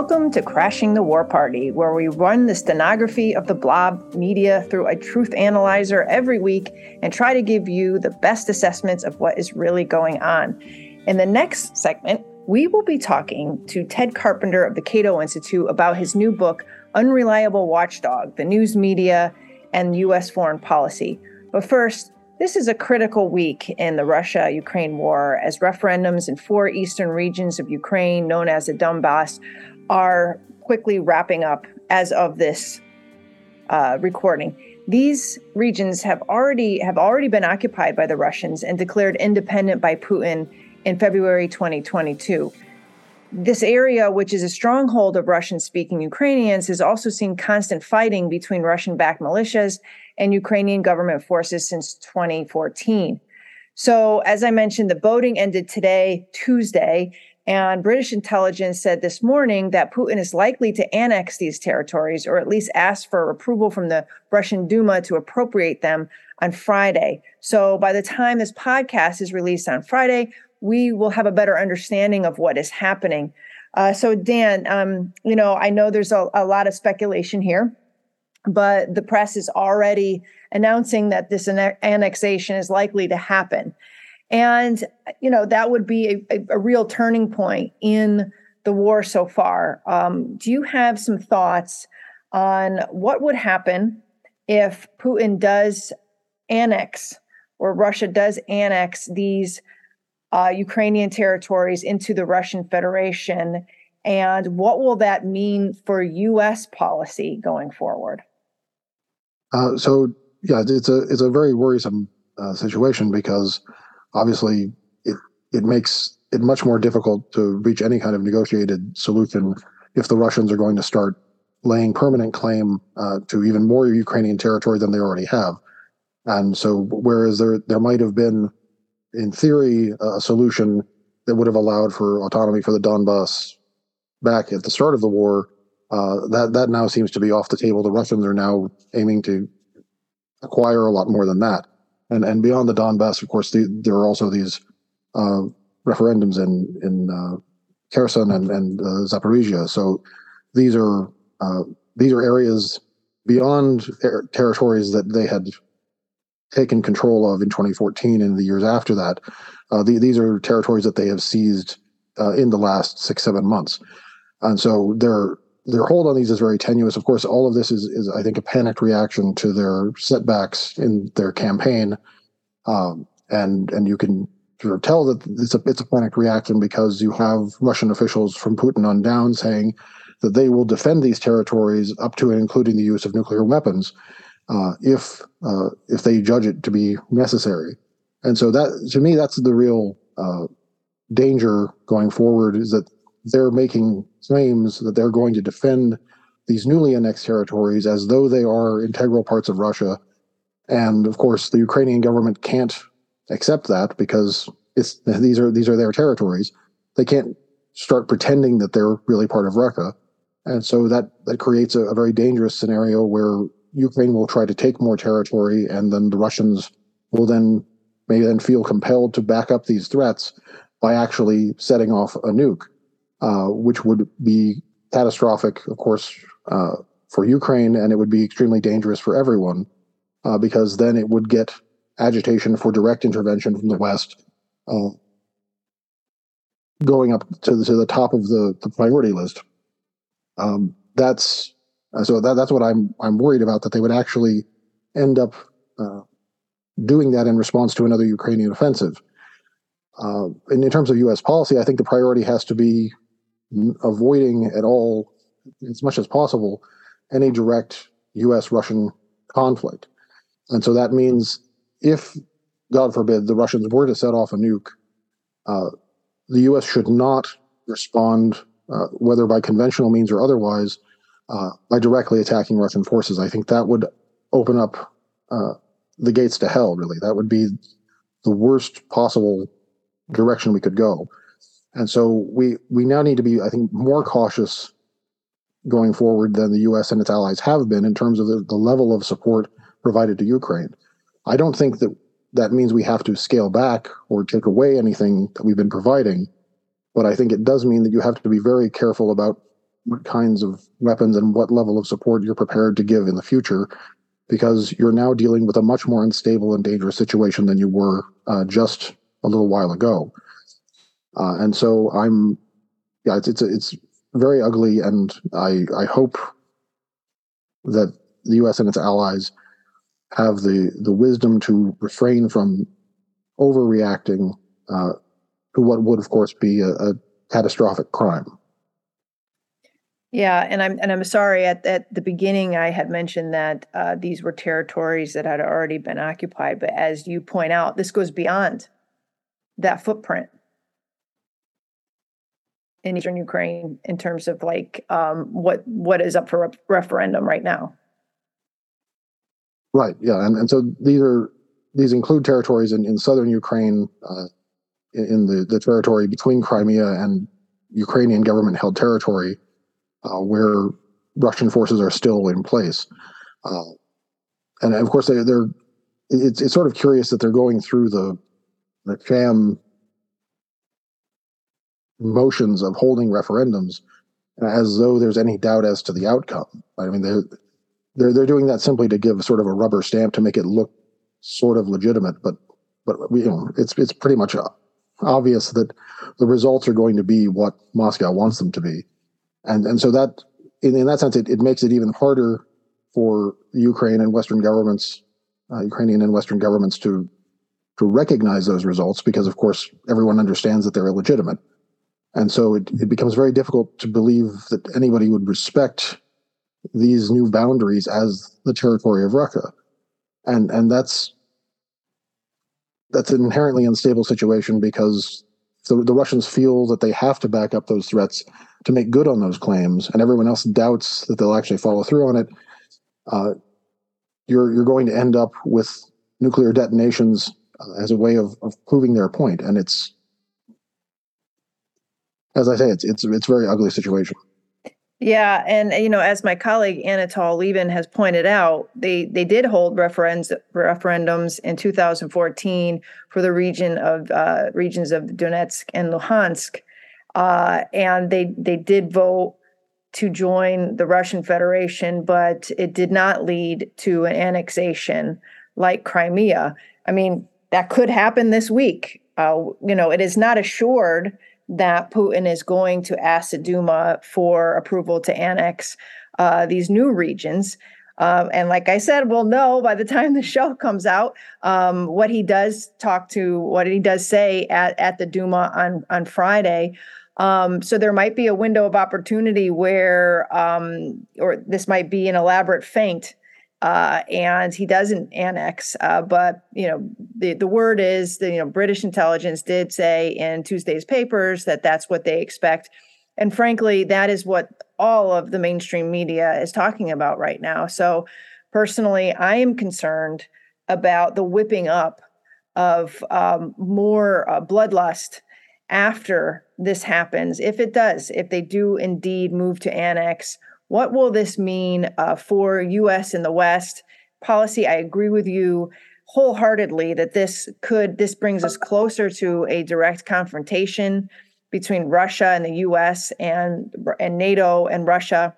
Welcome to Crashing the War Party, where we run the stenography of the blob media through a truth analyzer every week and try to give you the best assessments of what is really going on. In the next segment, we will be talking to Ted Carpenter of the Cato Institute about his new book, Unreliable Watchdog The News Media and U.S. Foreign Policy. But first, this is a critical week in the Russia Ukraine war as referendums in four eastern regions of Ukraine, known as the Donbass, are quickly wrapping up as of this uh, recording. These regions have already have already been occupied by the Russians and declared independent by Putin in February 2022. This area, which is a stronghold of Russian speaking Ukrainians, has also seen constant fighting between Russian backed militias and Ukrainian government forces since 2014. So, as I mentioned, the voting ended today, Tuesday, and British intelligence said this morning that Putin is likely to annex these territories or at least ask for approval from the Russian Duma to appropriate them on Friday. So by the time this podcast is released on Friday, we will have a better understanding of what is happening. Uh, so, Dan, um, you know, I know there's a, a lot of speculation here, but the press is already announcing that this annexation is likely to happen. And, you know, that would be a, a, a real turning point in the war so far. Um, do you have some thoughts on what would happen if Putin does annex or Russia does annex these uh, Ukrainian territories into the Russian Federation? And what will that mean for U.S. policy going forward? Uh, so, yeah, it's a it's a very worrisome uh, situation because obviously it it makes it much more difficult to reach any kind of negotiated solution if the Russians are going to start laying permanent claim uh, to even more Ukrainian territory than they already have. And so, whereas there there might have been, in theory, a solution that would have allowed for autonomy for the Donbass back at the start of the war, uh, that that now seems to be off the table. The Russians are now aiming to acquire a lot more than that and and beyond the Donbass, of course, the, there are also these uh, referendums in in uh, Kherson and and uh, Zaporizhia. So these are uh, these are areas beyond er- territories that they had taken control of in 2014 and the years after that. Uh, the, these are territories that they have seized uh, in the last six seven months, and so they're their hold on these is very tenuous. Of course, all of this is, is I think, a panicked reaction to their setbacks in their campaign, um, and and you can sort of tell that it's a it's a panicked reaction because you have Russian officials from Putin on down saying that they will defend these territories up to and including the use of nuclear weapons uh, if uh, if they judge it to be necessary. And so that to me, that's the real uh, danger going forward is that they're making claims that they're going to defend these newly annexed territories as though they are integral parts of Russia. And of course, the Ukrainian government can't accept that because it's these are these are their territories. They can't start pretending that they're really part of Russia. And so that that creates a, a very dangerous scenario where Ukraine will try to take more territory, and then the Russians will then may then feel compelled to back up these threats by actually setting off a nuke. Uh, which would be catastrophic, of course, uh, for Ukraine, and it would be extremely dangerous for everyone uh, because then it would get agitation for direct intervention from the West uh, going up to the, to the top of the, the priority list. Um, that's uh, so that, that's what I'm I'm worried about that they would actually end up doing that in response to another Ukrainian offensive. Uh, and in terms of U.S. policy, I think the priority has to be avoiding at all, as much as possible, any direct U.S. Russian conflict. And so that means if, God forbid, the Russians were to set off a nuke, uh, the U.S. should not respond, uh, whether by conventional means or otherwise, uh, by directly attacking Russian forces. I think that would open up uh, the gates to hell, really. That would be the worst possible direction we could go. And so we we now need to be, I think, more cautious going forward than the U.S. and its allies have been in terms of the, the level of support provided to Ukraine. I don't think that that means we have to scale back or take away anything that we've been providing, but I think it does mean that you have to be very careful about what kinds of weapons and what level of support you're prepared to give in the future because you're now dealing with a much more unstable and dangerous situation than you were uh, just a little while ago. Uh, and so I'm, yeah, it's it's it's very ugly, and I I hope that the U.S. and its allies have the the wisdom to refrain from overreacting uh, to what would, of course, be a, a catastrophic crime. Yeah, and I'm and I'm sorry. At at the beginning, I had mentioned that uh, these were territories that had already been occupied, but as you point out, this goes beyond that footprint in eastern Ukraine in terms of like um, what what is up for a referendum right now. Right. Yeah, and and so these are these include territories in, in southern Ukraine, uh, in, in the the territory between Crimea and Ukrainian government held territory uh, where Russian forces are still in place. Uh, and of course, they, are it's, it's sort of curious that they're going through the the sham motions of holding referendums as though there's any doubt as to the outcome. I mean, they're they're they're doing that simply to give sort of a rubber stamp to make it look sort of legitimate, but but you know, it's it's pretty much obvious that the results are going to be what Moscow wants them to be and and so that in, in that sense it, it makes it even harder for Ukraine and Western governments, uh, Ukrainian and Western governments to to recognize those results because of course everyone understands that they're illegitimate, and so it, it becomes very difficult to believe that anybody would respect these new boundaries as the territory of Russia, and and that's that's an inherently unstable situation because the, the Russians feel that they have to back up those threats to make good on those claims, and everyone else doubts that they'll actually follow through on it, uh, you're you're going to end up with nuclear detonations as a way of, of proving their point, and it's as I say, it's it's it's a very ugly situation. Yeah, and you know, as my colleague Anatol Lieven has pointed out, they they did hold referendums referendums in 2014 for the region of uh, regions of Donetsk and Luhansk, uh, and they they did vote to join the Russian Federation, but it did not lead to an annexation like Crimea. I mean, that could happen this week. Uh, you know, it is not assured that Putin is going to ask the Duma for approval to annex uh, these new regions. Um, and like I said, we'll know by the time the show comes out um, what he does talk to, what he does say at, at the Duma on, on Friday. Um, so there might be a window of opportunity where, um, or this might be an elaborate feint, uh, and he doesn't annex. Uh, but you know, the the word is that you know British intelligence did say in Tuesday's papers that that's what they expect, and frankly, that is what all of the mainstream media is talking about right now. So personally, I am concerned about the whipping up of um, more uh, bloodlust after this happens, if it does, if they do indeed move to annex, what will this mean uh, for U.S. and the West policy? I agree with you wholeheartedly that this could this brings us closer to a direct confrontation between Russia and the U.S. and and NATO and Russia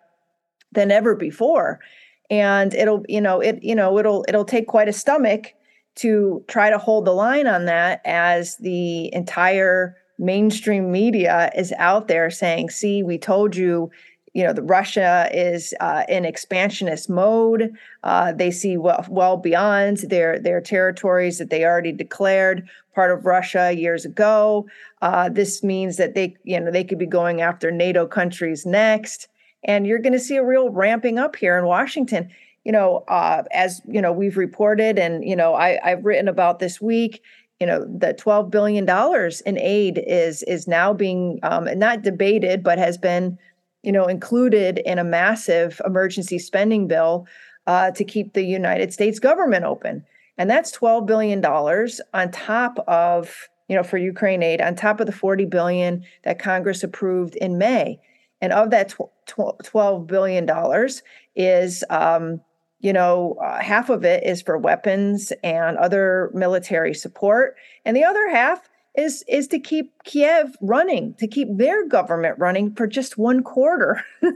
than ever before, and it'll you know it you know it'll it'll take quite a stomach to try to hold the line on that as the entire mainstream media is out there saying, see, we told you, you know, the Russia is uh, in expansionist mode. Uh, they see well, well beyond their their territories that they already declared part of Russia years ago. Uh, this means that they, you know, they could be going after NATO countries next, and you're going to see a real ramping up here in Washington. You know, uh, as you know, we've reported, and you know, I, I've written about this week you know the 12 billion dollars in aid is is now being um, not debated but has been you know included in a massive emergency spending bill uh, to keep the united states government open. And that's 12 billion dollars on top of you know for ukraine aid on top of the 40 billion that congress approved in may. And of that 12 billion dollars is um, you know, uh, half of it is for weapons and other military support, and the other half is is to keep Kiev running, to keep their government running for just one quarter.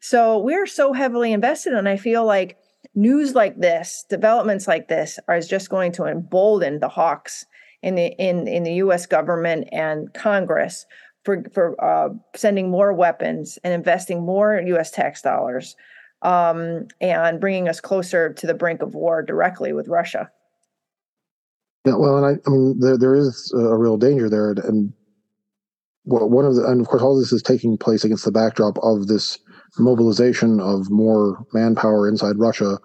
so we're so heavily invested, and I feel like news like this, developments like this, are just going to embolden the hawks in the in in the U.S. government and Congress for for uh, sending more weapons and investing more U.S. tax dollars um, and bringing us closer to the brink of war directly with Russia. Yeah, well, and I, I mean, there there is a real danger there, and one of the, and of course, all this is taking place against the backdrop of this mobilization of more manpower inside Russia,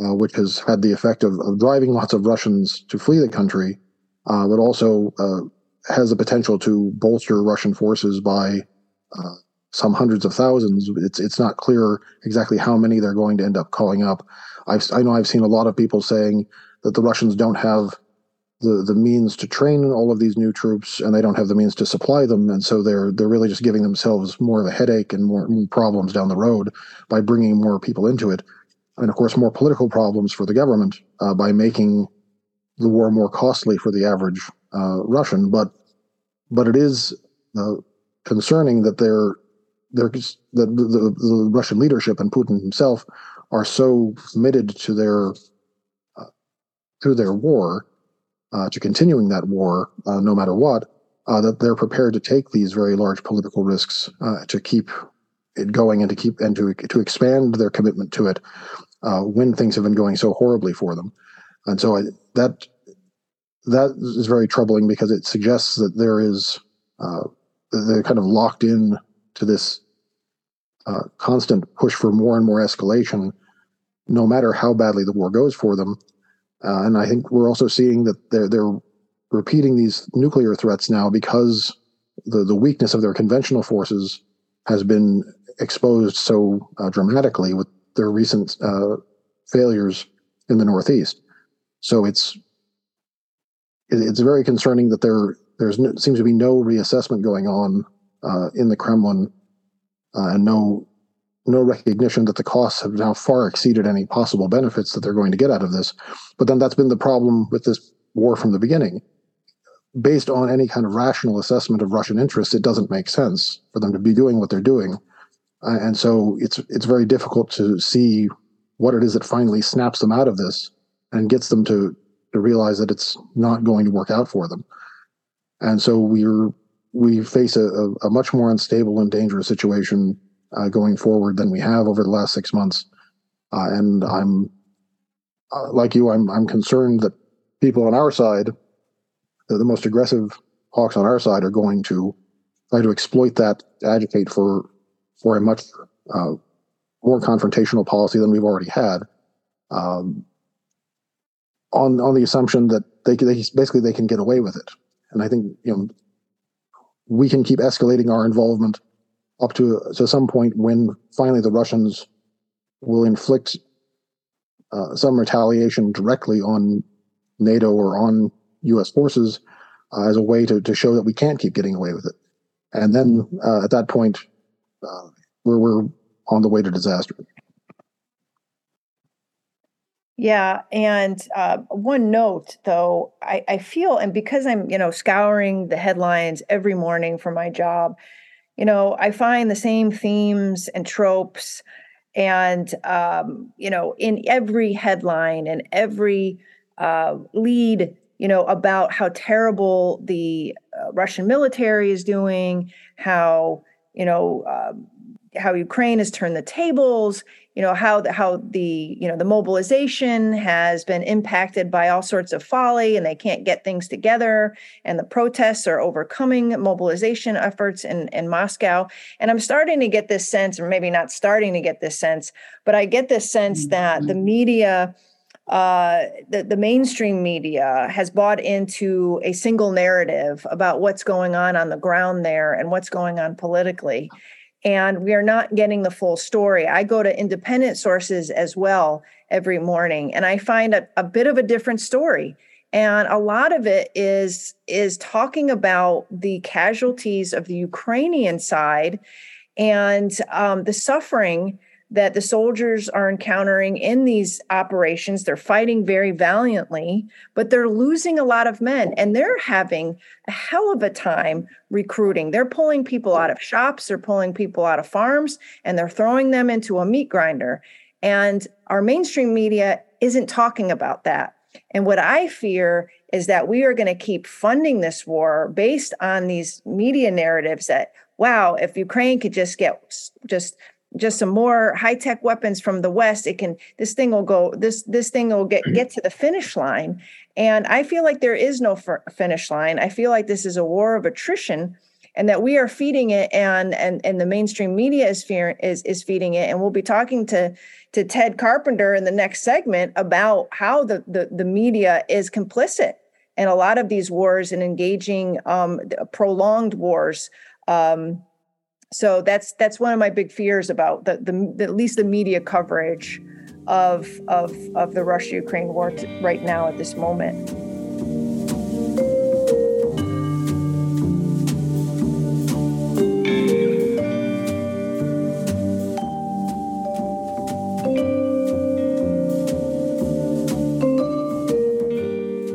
uh, which has had the effect of, of, driving lots of Russians to flee the country, uh, but also uh, has the potential to bolster Russian forces by uh, some hundreds of thousands. It's it's not clear exactly how many they're going to end up calling up. I've, I know I've seen a lot of people saying that the Russians don't have the the means to train all of these new troops and they don't have the means to supply them and so they're they're really just giving themselves more of a headache and more, problems down the road by bringing more people into it. And of course more political problems for the government uh, by making the war more costly for the average uh, Russian. But but it is uh, concerning that they're they're that the, the, the Russian leadership and Putin himself are so committed to their uh, to their war uh, to continuing that war, uh, no matter what, uh, that they're prepared to take these very large political risks uh, to keep it going and to keep and to to expand their commitment to it uh, when things have been going so horribly for them. And so I, that that is very troubling because it suggests that there is uh, they're kind of locked in to this constant push for more and more escalation, no matter how badly the war goes for them uh, and I think we're also seeing that they're they're repeating these nuclear threats now because the the weakness of their conventional forces has been exposed so uh, dramatically with their recent uh, failures in the Northeast. So it's it's very concerning that there there's no, seems to be no reassessment going on uh, in the Kremlin uh, and no no recognition that the costs have now far exceeded any possible benefits that they're going to get out of this. But then that's been the problem with this war from the beginning. Based on any kind of rational assessment of Russian interests, it doesn't make sense for them to be doing what they're doing. Uh, and so it's it's very difficult to see what it is that finally snaps them out of this and gets them to to realize that it's not going to work out for them. And so we're we face a, a, a much more unstable and dangerous situation uh, going forward than we have over the last six months. Uh, and I'm uh, like you, I'm I'm concerned that people on our side, the, the, most aggressive hawks on our side, are going to try to exploit that, to advocate for for a much uh, more confrontational policy than we've already had. Um, on on the assumption that they, they basically they can get away with it, and I think you know we can keep escalating our involvement up to, to some point when finally the Russians will inflict uh, some retaliation directly on NATO or on U.S. forces uh, as a way to, to show that we can't keep getting away with it. And then uh, at that point, uh, we're, we're on the way to disaster. Yeah, and uh, one note though, I, I feel, and because I'm, you know, scouring the headlines every morning for my job, you know, I find the same themes and tropes and um, you know, in every headline and every uh, lead, you know, about how terrible the uh, Russian military is doing, how you know, um, how Ukraine has turned the tables, you know how the how the you know the mobilization has been impacted by all sorts of folly and they can't get things together and the protests are overcoming mobilization efforts in in Moscow. And I'm starting to get this sense or maybe not starting to get this sense but I get this sense mm-hmm. that the media uh, the, the mainstream media has bought into a single narrative about what's going on on the ground there and what's going on politically and we are not getting the full story. I go to independent sources as well every morning, and I find a, a bit of a different story. And a lot of it is is talking about the casualties of the Ukrainian side and um, the suffering that the soldiers are encountering in these operations. They're fighting very valiantly, but they're losing a lot of men and they're having a hell of a time recruiting. They're pulling people out of shops, they're pulling people out of farms, and they're throwing them into a meat grinder. And our mainstream media isn't talking about that. And what I fear is that we are going to keep funding this war based on these media narratives that, wow, if Ukraine could just get just just some more high-tech weapons from the west it can this thing will go this this thing will get get to the finish line. And i feel like there is no finish line. I feel like this is a war of attrition and that we are feeding it and and and the mainstream media is fear, is is feeding it. And we'll be talking to to Ted Carpenter in the next segment about how the the, the media is complicit in a lot of these wars and engaging um, prolonged wars um, so that's that's one of my big fears about the, the, the at least the media coverage of of of the Russia Ukraine war t- right now at this moment.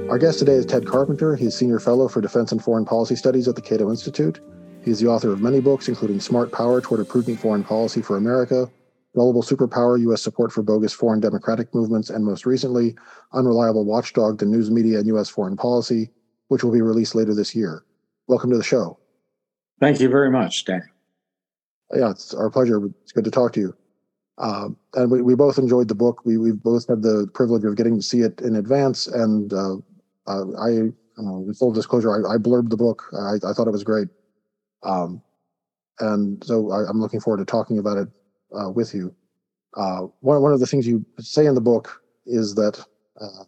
Our guest today is Ted Carpenter. He's Senior Fellow for Defense and Foreign Policy Studies at the Cato Institute. He is the author of many books, including Smart Power Toward a Prudent Foreign Policy for America, Gullible Superpower U.S. Support for Bogus Foreign Democratic Movements, and most recently, Unreliable Watchdog The News Media and U.S. Foreign Policy, which will be released later this year. Welcome to the show. Thank you very much, Dan. Yeah, it's our pleasure. It's good to talk to you. Um, and we, we both enjoyed the book. We, we've both had the privilege of getting to see it in advance, and uh, uh, I, in full disclosure, I, I blurbed the book. I, I thought it was great, um, and so I, am looking forward to talking about it uh, with you. Uh, one one of the things you say in the book is that uh,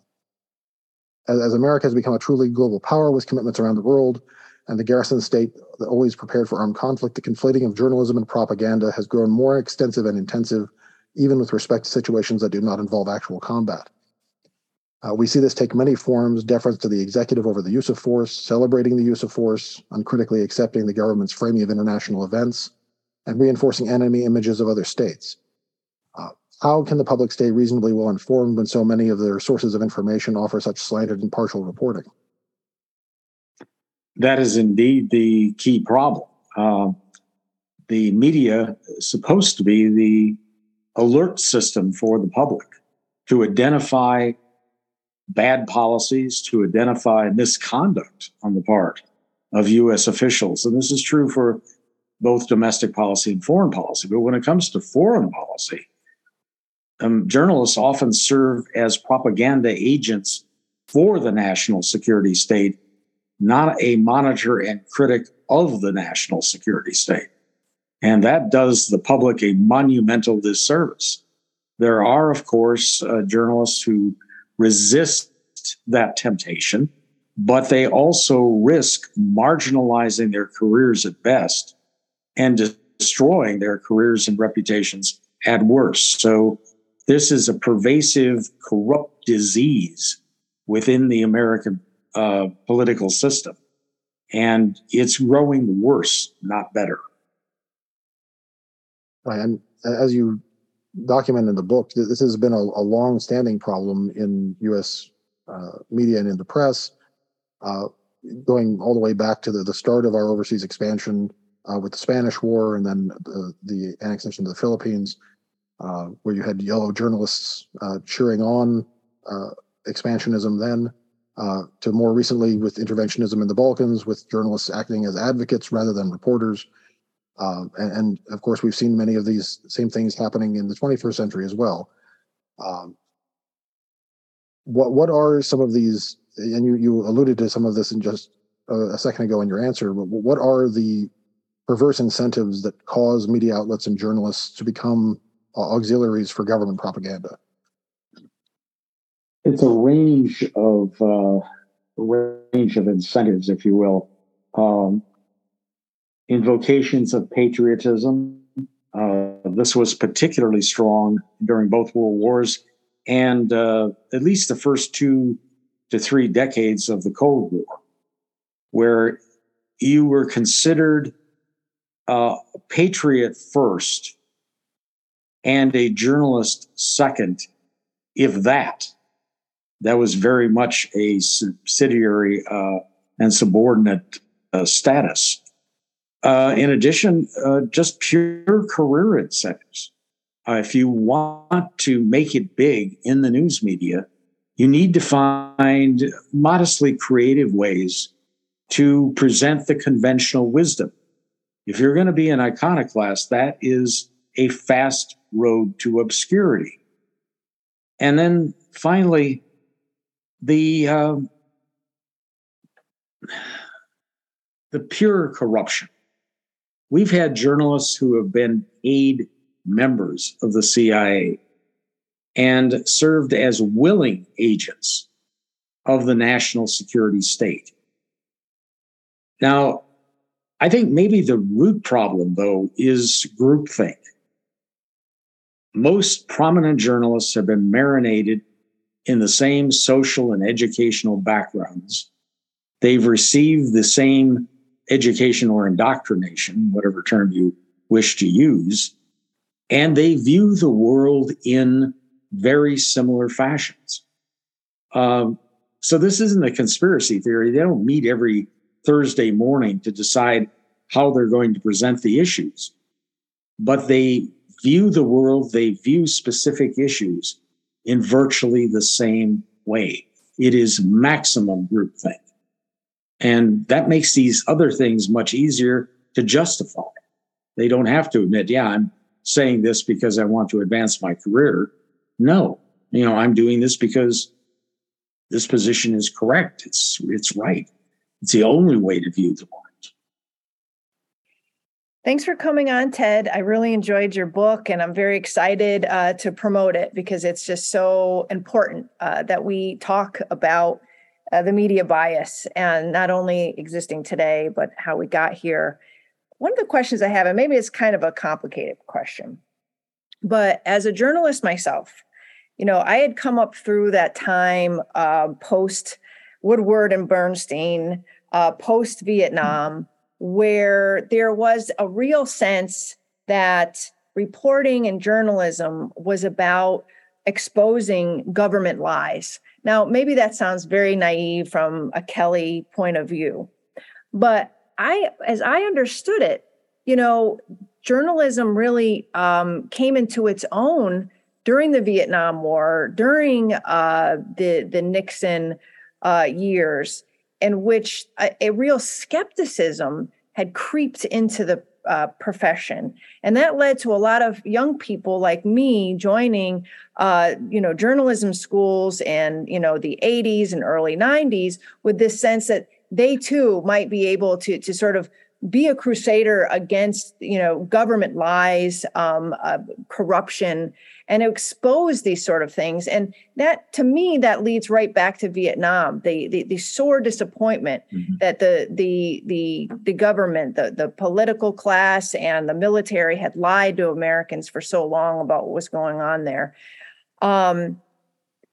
as, as, America has become a truly global power with commitments around the world, and the garrison state always prepared for armed conflict, the conflating of journalism and propaganda has grown more extensive and intensive, even with respect to situations that do not involve actual combat. Uh, we see this take many forms deference to the executive over the use of force, celebrating the use of force, uncritically accepting the government's framing of international events, and reinforcing enemy images of other states. Uh, how can the public stay reasonably well informed when so many of their sources of information offer such slanted and partial reporting? That is indeed the key problem. Uh, the media is supposed to be the alert system for the public to identify bad policies, to identify misconduct on the part of U.S. officials. And this is true for both domestic policy and foreign policy. But when it comes to foreign policy, um, journalists often serve as propaganda agents for the national security state, not a monitor and critic of the national security state. And that does the public a monumental disservice. There are, of course, uh, journalists who resist that temptation, but they also risk marginalizing their careers at best and destroying their careers and reputations at worst. So, this is a pervasive, corrupt disease within the American uh, political system. And it's growing worse, not better. Right. And as you document in the book, this has been a, a long-standing problem in U.S. Uh, media and in the press, uh, going all the way back to the, the start of our overseas expansion uh, with the Spanish War and then the, the annexation of the Philippines, uh, where you had yellow journalists uh, cheering on expansionism then. to more recently with interventionism in the Balkans, with journalists acting as advocates rather than reporters. Um, and, and, of course, we've seen many of these same things happening in the 21st century as well. Um, what what are some of these? And you you alluded to some of this in just a, a second ago in your answer. But what are the perverse incentives that cause media outlets and journalists to become uh, auxiliaries for government propaganda? It's a range of uh, range of incentives, if you will. Um, invocations of patriotism. Uh, this was particularly strong during both world wars and uh, at least the first two to three decades of the Cold War, where you were considered a patriot first and a journalist second, if that. That was very much a subsidiary uh, and subordinate uh, status. Uh, in addition, uh, just pure career incentives. Uh, if you want to make it big in the news media, you need to find modestly creative ways to present the conventional wisdom. If you're going to be an iconoclast, that is a fast road to obscurity. And then finally, the uh, the pure corruption. We've had journalists who have been paid members of the CIA and served as willing agents of the national security state. Now, I think maybe the root problem, though, is groupthink. Most prominent journalists have been marinated in the same social and educational backgrounds. They've received the same education or indoctrination, whatever term you wish to use, and they view the world in very similar fashions. Um, so this isn't a conspiracy theory. They don't meet every Thursday morning to decide how they're going to present the issues, but they view the world, they view specific issues in virtually the same way. It is maximum groupthink. And that makes these other things much easier to justify. They don't have to admit, yeah, I'm saying this because I want to advance my career. No, you know, I'm doing this because this position is correct. It's it's right. It's the only way to view the world. Thanks for coming on, Ted. I really enjoyed your book, and I'm very excited uh, to promote it because it's just so important uh, that we talk about uh, the media bias and not only existing today, but how we got here. One of the questions I have, and maybe it's kind of a complicated question, but as a journalist myself, you know, I had come up through that time uh, post Woodward and Bernstein, uh, post Vietnam where there was a real sense that reporting and journalism was about exposing government lies. Now, maybe that sounds very naive from a Kelly point of view, but I, as I understood it, you know, journalism really um, came into its own during the Vietnam War, during uh, the the Nixon uh, years, in which a, a real skepticism had creeped into the uh, profession. And that led to a lot of young people like me joining uh, you know journalism schools and you know the 80s and early 90s with this sense that they too might be able to to sort of be a crusader against you know government lies um, uh, corruption and expose these sort of things and that to me that leads right back to vietnam the the, the sore disappointment mm-hmm. that the the the the government the the political class and the military had lied to americans for so long about what was going on there um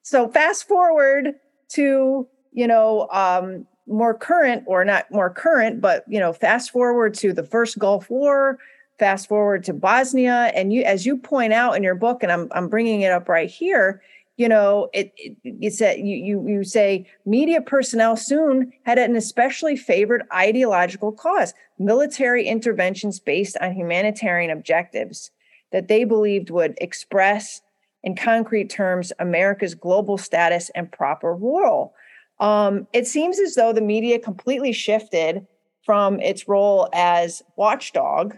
so fast forward to you know um more current or not more current but you know fast forward to the first gulf war fast forward to bosnia and you as you point out in your book and i'm, I'm bringing it up right here you know it, it said you, you you say media personnel soon had an especially favored ideological cause military interventions based on humanitarian objectives that they believed would express in concrete terms america's global status and proper role um, it seems as though the media completely shifted from its role as watchdog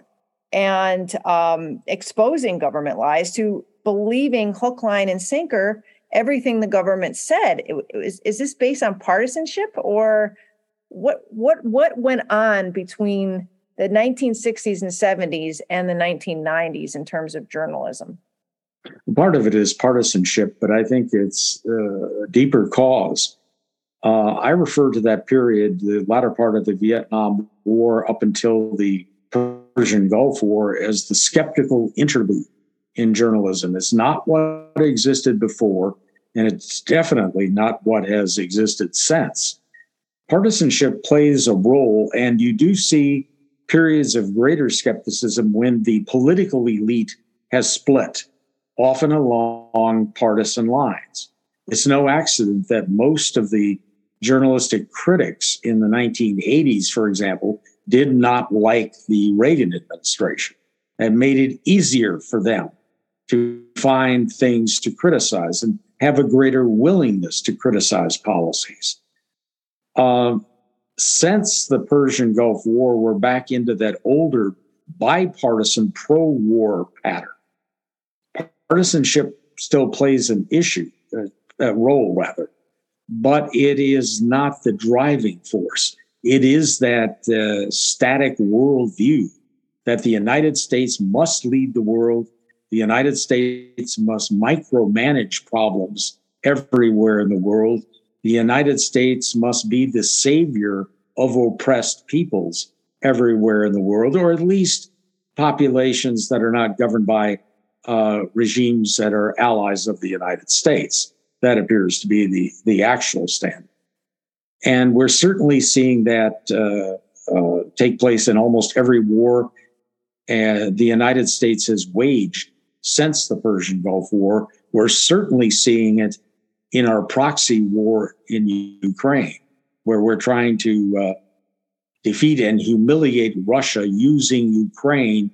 and um, exposing government lies to believing hook, line, and sinker everything the government said. It, it was, is this based on partisanship or what? What what went on between the 1960s and 70s and the 1990s in terms of journalism? Part of it is partisanship, but I think it's uh, a deeper cause. Uh, I refer to that period, the latter part of the Vietnam War up until the Persian Gulf War, as the skeptical interlude in journalism. It's not what existed before, and it's definitely not what has existed since. Partisanship plays a role, and you do see periods of greater skepticism when the political elite has split. often along partisan lines. It's no accident that most of the journalistic critics in the 1980s, for example, did not like the Reagan administration and made it easier for them to find things to criticize and have a greater willingness to criticize policies. Um, since the Persian Gulf War, we're back into that older bipartisan pro war pattern. Partisanship still plays an issue, uh, a role rather, but it is not the driving force. It is that uh, static worldview that the United States must lead the world. The United States must micromanage problems everywhere in the world. The United States must be the savior of oppressed peoples everywhere in the world, or at least populations that are not governed by uh, regimes that are allies of the United States. That appears to be the, the actual standard. And we're certainly seeing that uh, uh, take place in almost every war uh, the United States has waged since the Persian Gulf War. We're certainly seeing it in our proxy war in Ukraine, where we're trying to uh, defeat and humiliate Russia using Ukraine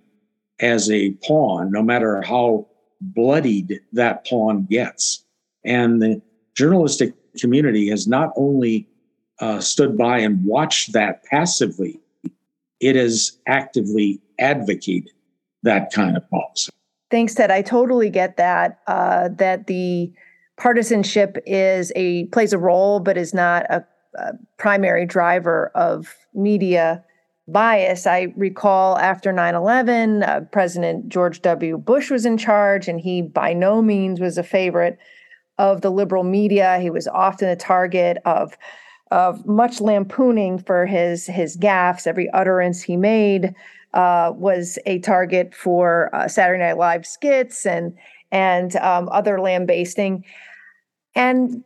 as a pawn, no matter how bloodied that pawn gets. And the journalistic community has not only uh, stood by and watched that passively, it has actively advocated that kind of policy. Thanks, Ted. I totally get that. Uh, that the partisanship is a plays a role, but is not a, a primary driver of media bias. I recall after 9 11, uh, President George W. Bush was in charge, and he by no means was a favorite of the liberal media. He was often a target of of much lampooning for his his gaffes. Every utterance he made uh, was a target for uh, Saturday Night Live skits and and um, other lambasting. And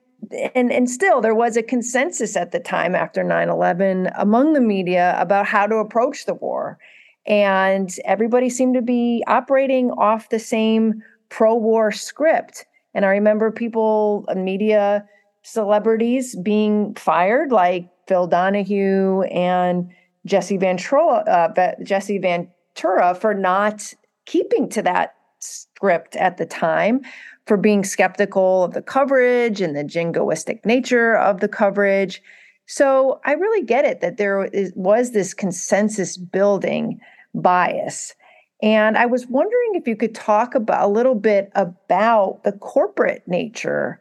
and and still there was a consensus at the time after 9/11 among the media about how to approach the war. And everybody seemed to be operating off the same pro-war script. And I remember people, media celebrities being fired, like Phil Donahue and Jesse Ventura, uh, Jesse Ventura, for not keeping to that script at the time, for being skeptical of the coverage and the jingoistic nature of the coverage. So I really get it that there is, was this consensus building bias. And I was wondering if you could talk about a little bit about the corporate nature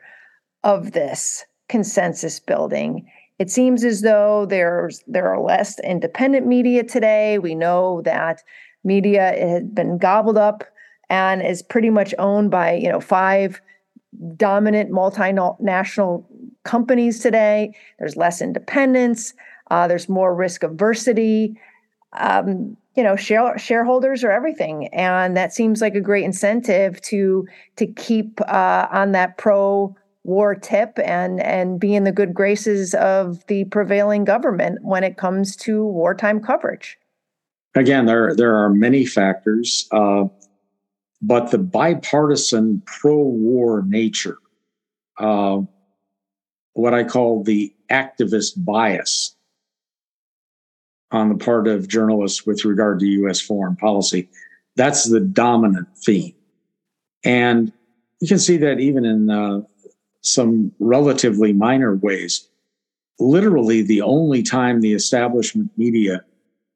of this consensus building. It seems as though there's there are less independent media today. We know that media has been gobbled up and is pretty much owned by you know five dominant multinational companies today. There's less independence. Uh, there's more risk aversity. Um, you know, share, shareholders are everything, and that seems like a great incentive to to keep uh, on that pro war tip and and be in the good graces of the prevailing government when it comes to wartime coverage. Again, there there are many factors, uh, but the bipartisan pro-war nature, uh, what I call the activist bias on the part of journalists with regard to U.S. foreign policy, that's the dominant theme, and you can see that even in uh, some relatively minor ways. Literally, the only time the establishment media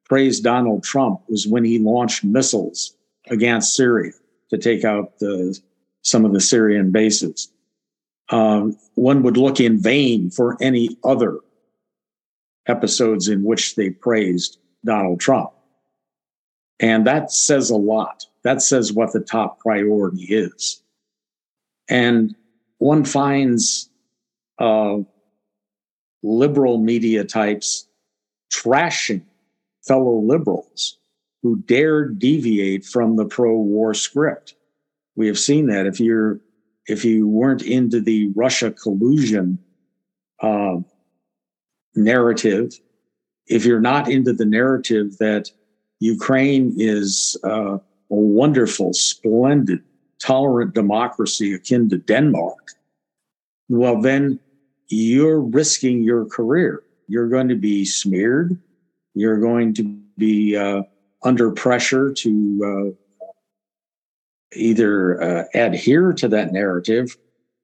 praised Donald Trump was when he launched missiles against Syria to take out the, some of the Syrian bases. Um, one would look in vain for any other episodes in which they praised Donald Trump. And that says a lot. That says what the top priority is. And one finds uh, liberal media types trashing fellow liberals who dare deviate from the pro-war script. We have seen that if you're if you weren't into the Russia collusion uh, narrative, if you're not into the narrative that Ukraine is uh, a wonderful, splendid tolerant democracy akin to Denmark, well, then you're risking your career. You're going to be smeared. You're going to be uh, under pressure to uh, either uh, adhere to that narrative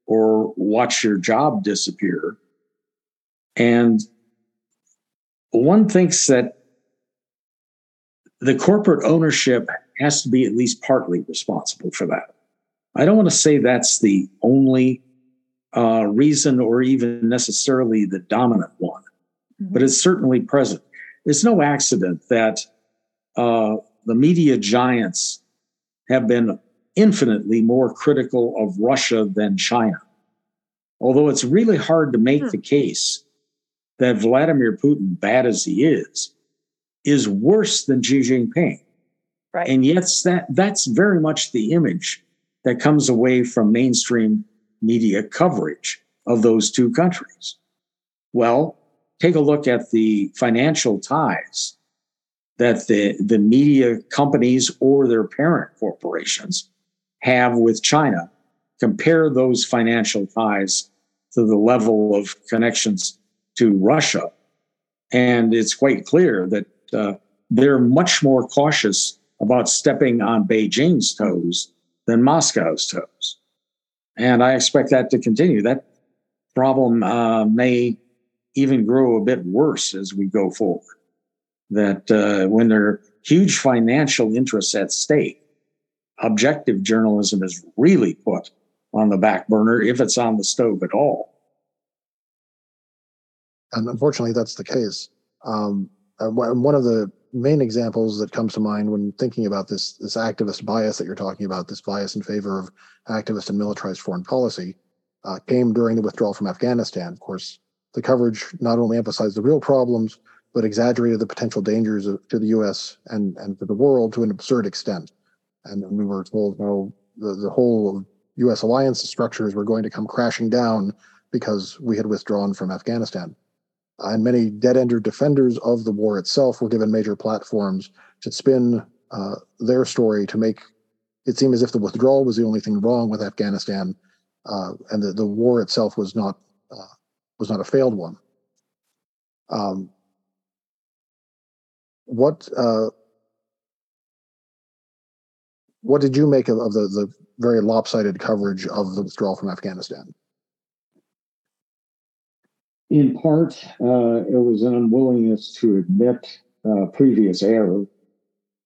or watch your job disappear. And one thinks that the corporate ownership has to be at least partly responsible for that. I don't want to say that's the only uh, reason or even necessarily the dominant one, mm-hmm. but it's certainly present. It's no accident that uh, the media giants have been infinitely more critical of Russia than China. Although it's really hard to make mm-hmm. the case that Vladimir Putin, bad as he is, is worse than Xi Jinping. Right. And yet that that's very much the image that comes away from mainstream media coverage of those two countries. Well, take a look at the financial ties that the, the media companies or their parent corporations have with China. Compare those financial ties to the level of connections to Russia. And it's quite clear that uh, they're much more cautious about stepping on Beijing's toes than Moscow's toes. And I expect that to continue. That problem uh, may even grow a bit worse as we go forward. That uh, when there are huge financial interests at stake, objective journalism is really put on the back burner if it's on the stove at all. And unfortunately, that's the case. Um, one of the main examples that comes to mind when thinking about this this activist bias that you're talking about, this bias in favor of activist and militarized foreign policy, uh, came during the withdrawal from Afghanistan. Of course, the coverage not only emphasized the real problems, but exaggerated the potential dangers of, to the U.S. and and to the world to an absurd extent. And we were told, no, the, the whole U.S. alliance structures were going to come crashing down because we had withdrawn from Afghanistan and many dead-ender defenders of the war itself were given major platforms to spin uh, their story to make it seem as if the withdrawal was the only thing wrong with Afghanistan, uh, and the, the war itself was not uh, was not a failed one. Um, what uh, what did you make of, of the, the very lopsided coverage of the withdrawal from Afghanistan? In part, uh, it was an unwillingness to admit uh, previous error.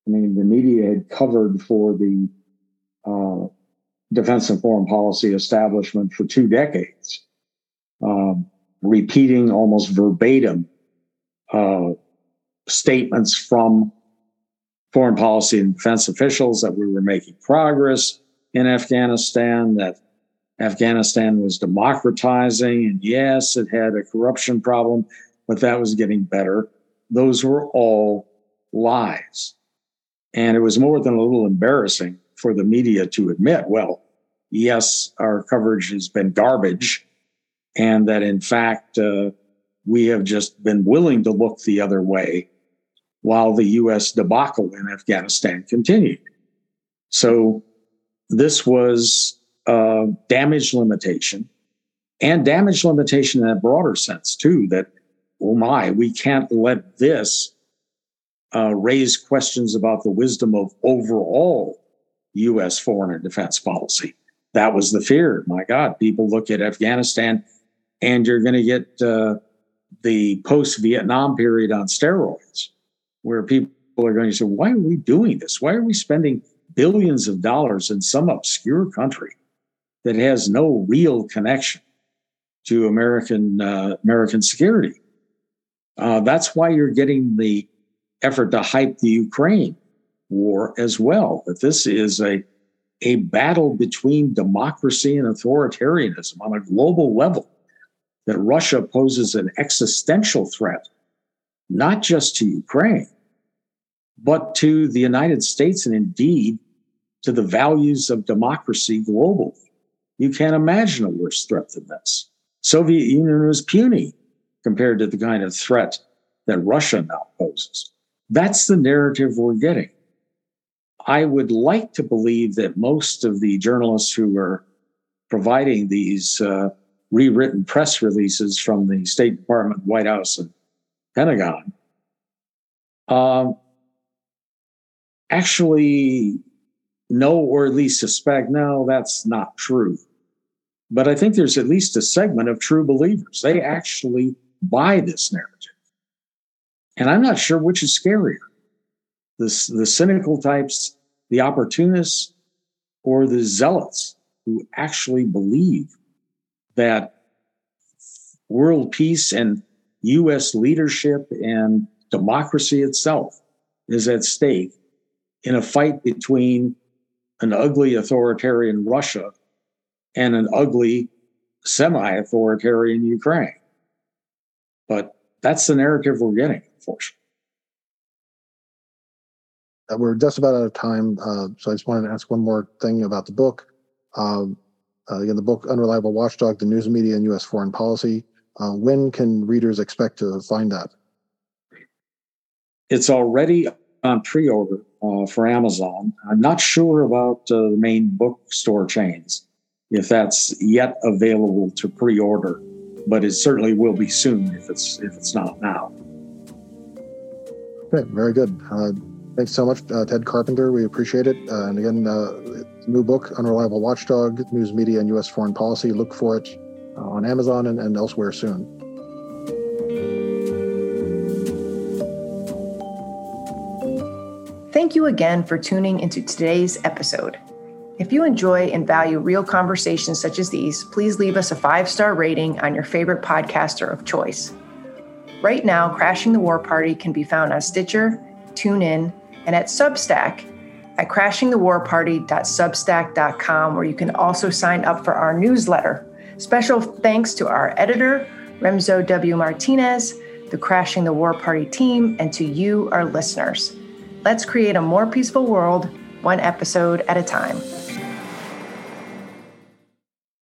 I mean, the media had covered for the uh, defense and foreign policy establishment for two decades, um, repeating almost verbatim uh, statements from foreign policy and defense officials that we were making progress in Afghanistan, that Afghanistan was democratizing, and yes, it had a corruption problem, but that was getting better. Those were all lies. And it was more than a little embarrassing for the media to admit, well, yes, our coverage has been garbage, and that in fact, uh, we have just been willing to look the other way while the US debacle in Afghanistan continued. So this was uh, damage limitation and damage limitation in a broader sense too that oh my we can't let this uh, raise questions about the wisdom of overall u.s foreign and defense policy. That was the fear my god. People look at afghanistan and you're going to get uh, the post-vietnam period on steroids where people are going to say why are we doing this? Why are we spending billions of dollars in some obscure country that has no real connection to American uh, American security. Uh, that's why you're getting the effort to hype the Ukraine war as well. That this is a a battle between democracy and authoritarianism on a global level. That Russia poses an existential threat, not just to Ukraine, but to the United States and indeed to the values of democracy globally. You can't imagine a worse threat than this. Soviet Union was puny compared to the kind of threat that Russia now poses. That's the narrative we're getting. I would like to believe that most of the journalists who are providing these uh, rewritten press releases from the State Department, White House, and Pentagon um, actually know or at least suspect no, that's not true. But I think there's at least a segment of true believers. They actually buy this narrative. And I'm not sure which is scarier the, the cynical types, the opportunists, or the zealots who actually believe that world peace and US leadership and democracy itself is at stake in a fight between an ugly authoritarian Russia and an ugly semi authoritarian Ukraine. But that's the narrative we're getting, unfortunately. Uh, we're just about out of time, uh, so I just wanted to ask one more thing about the book. Um, uh, again, the book "Unreliable Watchdog: The News Media and U.S. Foreign Policy." Uh, when can readers expect to find that? It's already on pre-order uh, for Amazon. I'm not sure about uh, the main bookstore chains if that's yet available to pre-order, but it certainly will be soon if it's if it's not now. Okay, very good. Uh, thanks so much, uh, Ted Carpenter. We appreciate it. Uh, and again, uh, new book, Unreliable Watchdog: News Media and U.S. Foreign Policy. Look for it on Amazon and, and elsewhere soon. Thank you again for tuning into today's episode. If you enjoy and value real conversations such as these, please leave us a five star rating on your favorite podcaster of choice. Right now, Crashing the War Party can be found on Stitcher, TuneIn, and at Substack at crashingthewarparty.substack.com, where you can also sign up for our newsletter. Special thanks to our editor, Remzo W. Martinez, the Crashing the War Party team, and to you, our listeners. Let's create a more peaceful world, one episode at a time.